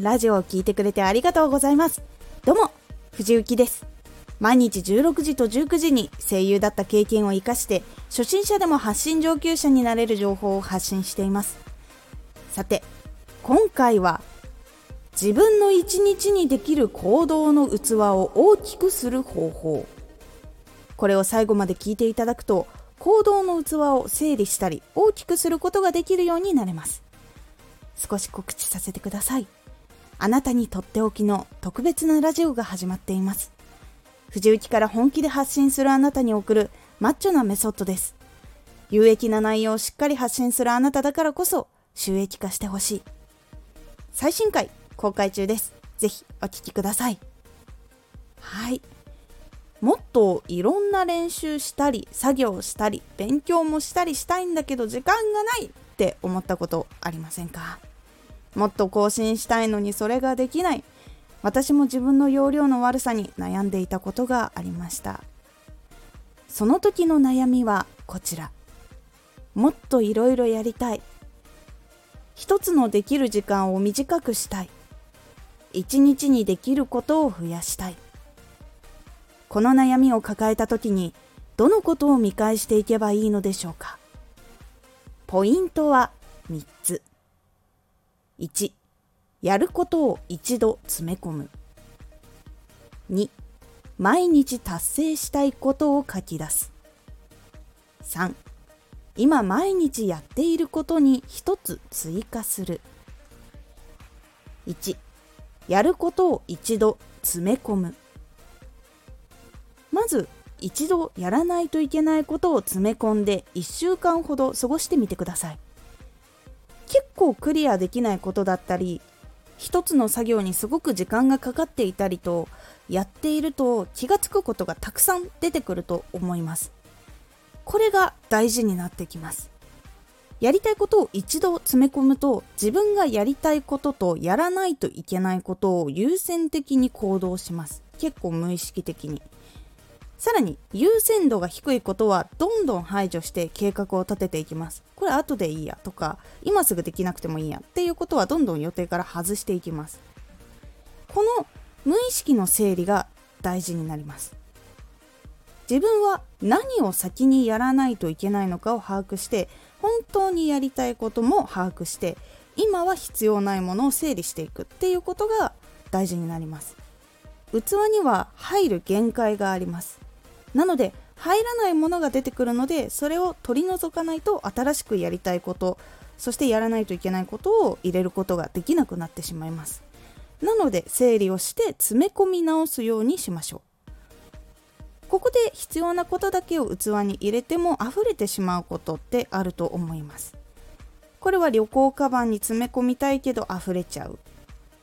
ラジオを聞いてくれてありがとうございます。どうも藤幸です。毎日16時と19時に声優だった経験を生かして初心者でも発信上級者になれる情報を発信しています。さて今回は自分の一日にできる行動の器を大きくする方法。これを最後まで聞いていただくと行動の器を整理したり大きくすることができるようになれます。少し告知させてください。あなたにとっておきの特別なラジオが始まっています。藤雪から本気で発信するあなたに送るマッチョなメソッドです。有益な内容をしっかり発信するあなただからこそ収益化してほしい。最新回公開中です。ぜひお聴きください。はい。もっといろんな練習したり作業したり勉強もしたりしたいんだけど時間がないって思ったことありませんか？もっと更新したいのにそれができない。私も自分の容量の悪さに悩んでいたことがありました。その時の悩みはこちら。もっといろいろやりたい。一つのできる時間を短くしたい。一日にできることを増やしたい。この悩みを抱えた時にどのことを見返していけばいいのでしょうか。ポイントは1やることを一度詰め込む。2毎日達成したいことを書き出す。3今毎日やっていることに一つ追加する。1やることを一度詰め込む。まず一度やらないといけないことを詰め込んで1週間ほど過ごしてみてください。結構クリアできないことだったり一つの作業にすごく時間がかかっていたりとやっていると気がつくことがたくさん出てくると思います。これが大事になってきます。やりたいことを一度詰め込むと自分がやりたいこととやらないといけないことを優先的に行動します。結構無意識的に。さらに優先度が低いことはどんどん排除して計画を立てていきます。これ後でいいやとか今すぐできなくてもいいやっていうことはどんどん予定から外していきます。この無意識の整理が大事になります。自分は何を先にやらないといけないのかを把握して本当にやりたいことも把握して今は必要ないものを整理していく。っていうことが大事になります。器には入る限界があります。なので入らないものが出てくるのでそれを取り除かないと新しくやりたいことそしてやらないといけないことを入れることができなくなってしまいます。なので整理をして詰め込み直すようにしましょう。ここで必要なことだけを器に入れても溢れてしまうことってあると思います。これは旅行カバンに詰め込みたいけど溢れちゃう。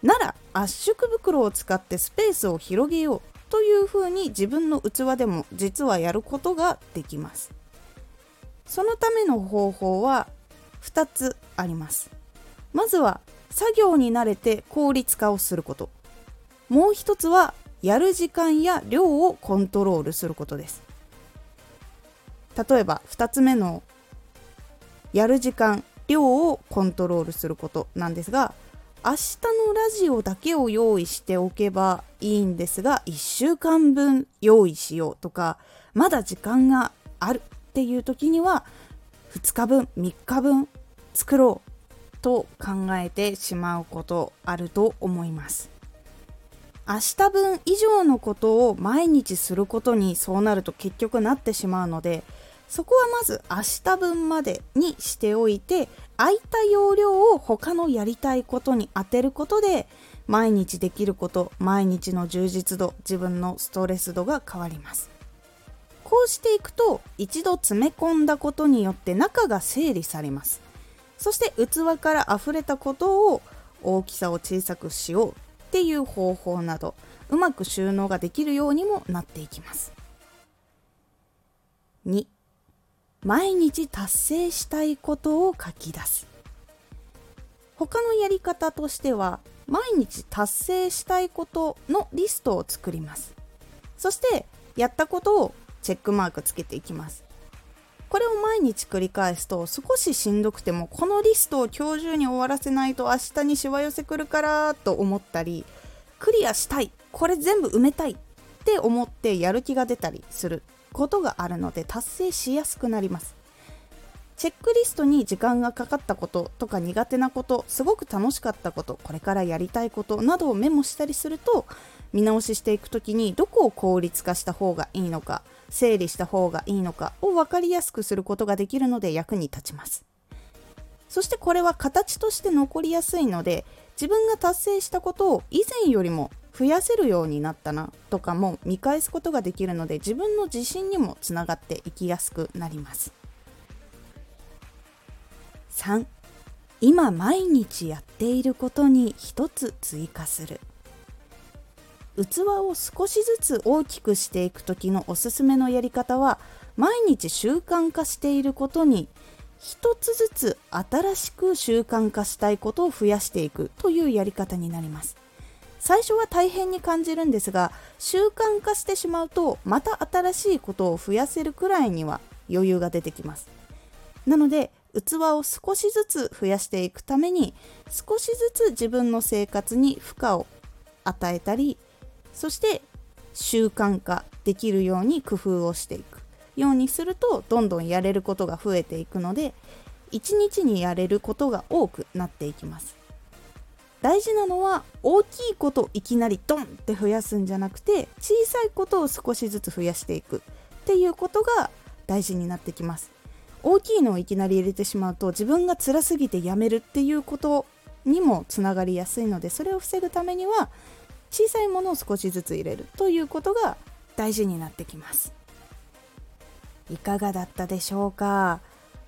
なら圧縮袋を使ってスペースを広げよう。というふうに自分の器でも実はやることができます。そのための方法は2つあります。まずは作業に慣れて効率化をすること。もう一つはやる時間や量をコントロールすることです。例えば2つ目のやる時間量をコントロールすることなんですが明日のラジオだけを用意しておけばいいんですが1週間分用意しようとかまだ時間があるっていう時には2日分3日分作ろうと考えてしまうことあると思います。明日分以上のことを毎日することにそうなると結局なってしまうのでそこはまず明日分までにしておいて空いた容量を他のやりたいことに当てることで毎日できること毎日の充実度自分のストレス度が変わります。こうしていくと一度詰め込んだことによって中が整理されます。そして器から溢れたことを大きさを小さくしようっていう方法などうまく収納ができるようにもなっていきます。2毎日達成したいことを書き出す。他のやり方としては毎日達成したいことのリストを作ります。そしてやったことをチェックマークつけていきます。これを毎日繰り返すと少ししんどくてもこのリストを今日中に終わらせないと明日にしわ寄せくるからと思ったりクリアしたいこれ全部埋めたいって思ってやる気が出たりする。ことがあるので達成しやすくなります。チェックリストに時間がかかったこととか苦手なことすごく楽しかったことこれからやりたいことなどをメモしたりすると見直ししていく時にどこを効率化した方がいいのか整理した方がいいのかを分かりやすくすることができるので役に立ちます。そしてこれは形として残りやすいので自分が達成したことを以前よりも増やせるようになったなとかも見返すことができるので自分の自信にもつながっていきやすくなります。3今毎日やっていることに一つ追加する。器を少しずつ大きくしていく時のおすすめのやり方は毎日習慣化していることに一つずつ新しく習慣化したいことを増やしていくというやり方になります。最初は大変に感じるんですが習慣化してしまうとまた新しいことを増やせるくらいには余裕が出てきます。なので器を少しずつ増やしていくために少しずつ自分の生活に負荷を与えたりそして習慣化できるように工夫をしていく。ようにするとどんどんやれることが増えていくので一日にやれることが多くなっていきます。大事なのは大きいこといきなりドンって増やすんじゃなくて小さいことを少しずつ増やしていくっていうことが大事になってきます。大きいのをいきなり入れてしまうと自分が辛すぎてやめるっていうことにもつながりやすいのでそれを防ぐためには小さいものを少しずつ入れるということが大事になってきます。いかがだったでしょうか？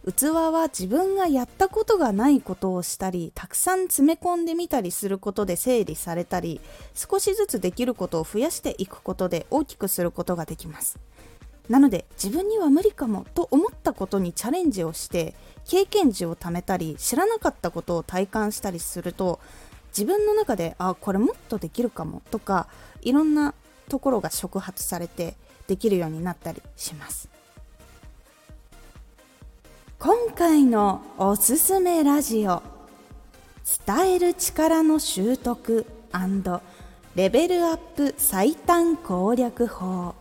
器は自分がやったことがないことをしたりたくさん詰め込んでみたりすることで整理されたり少しずつできることを増やしていくことで大きくすることができます。なので自分には無理かもと思ったことにチャレンジをして経験値を貯めたり知らなかったことを体感したりすると自分の中であこれもっとできるかもとかいろんなところが触発されてできるようになったりします。今回のおすすめラジオ。伝える力の習得レベルアップ最短攻略法。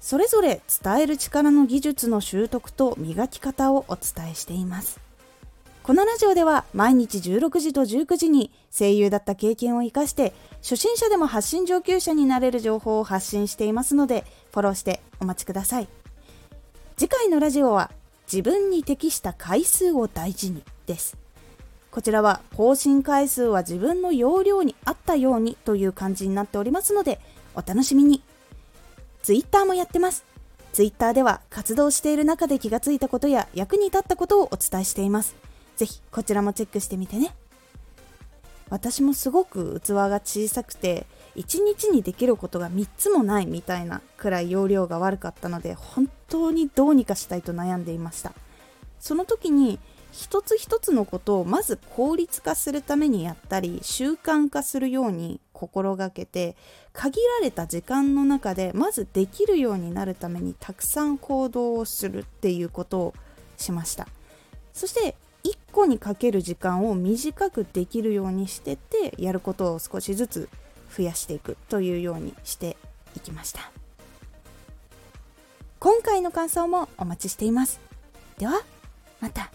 それぞれ伝える力の技術の習得と磨き方をお伝えしています。このラジオでは毎日16時と19時に声優だった経験を生かして初心者でも発信上級者になれる情報を発信していますのでフォローしてお待ちください。次回のラジオは自分に適した回数を大事にです。こちらは更新回数は自分の容量に合ったようにという感じになっておりますのでお楽しみに。Twitter もやってます。Twitter では活動している中で気がついたことや役に立ったことをお伝えしています。ぜひこちらもチェックしてみてね。私もすごく器が小さくて1日にできることが3つもないみたいなくらい容量が悪かったので本当にどうにかしたいと悩んでいました。その時に一つ一つのことをまず効率化するためにやったり習慣化するように心がけて限られた時間の中でまずできるようになるためにたくさん行動をするっていうことをしました。そして1個にかける時間を短くできるようにしてってやることを少しずつ増やしていくというようにしていきました。今回の感想もお待ちしています。ではまた。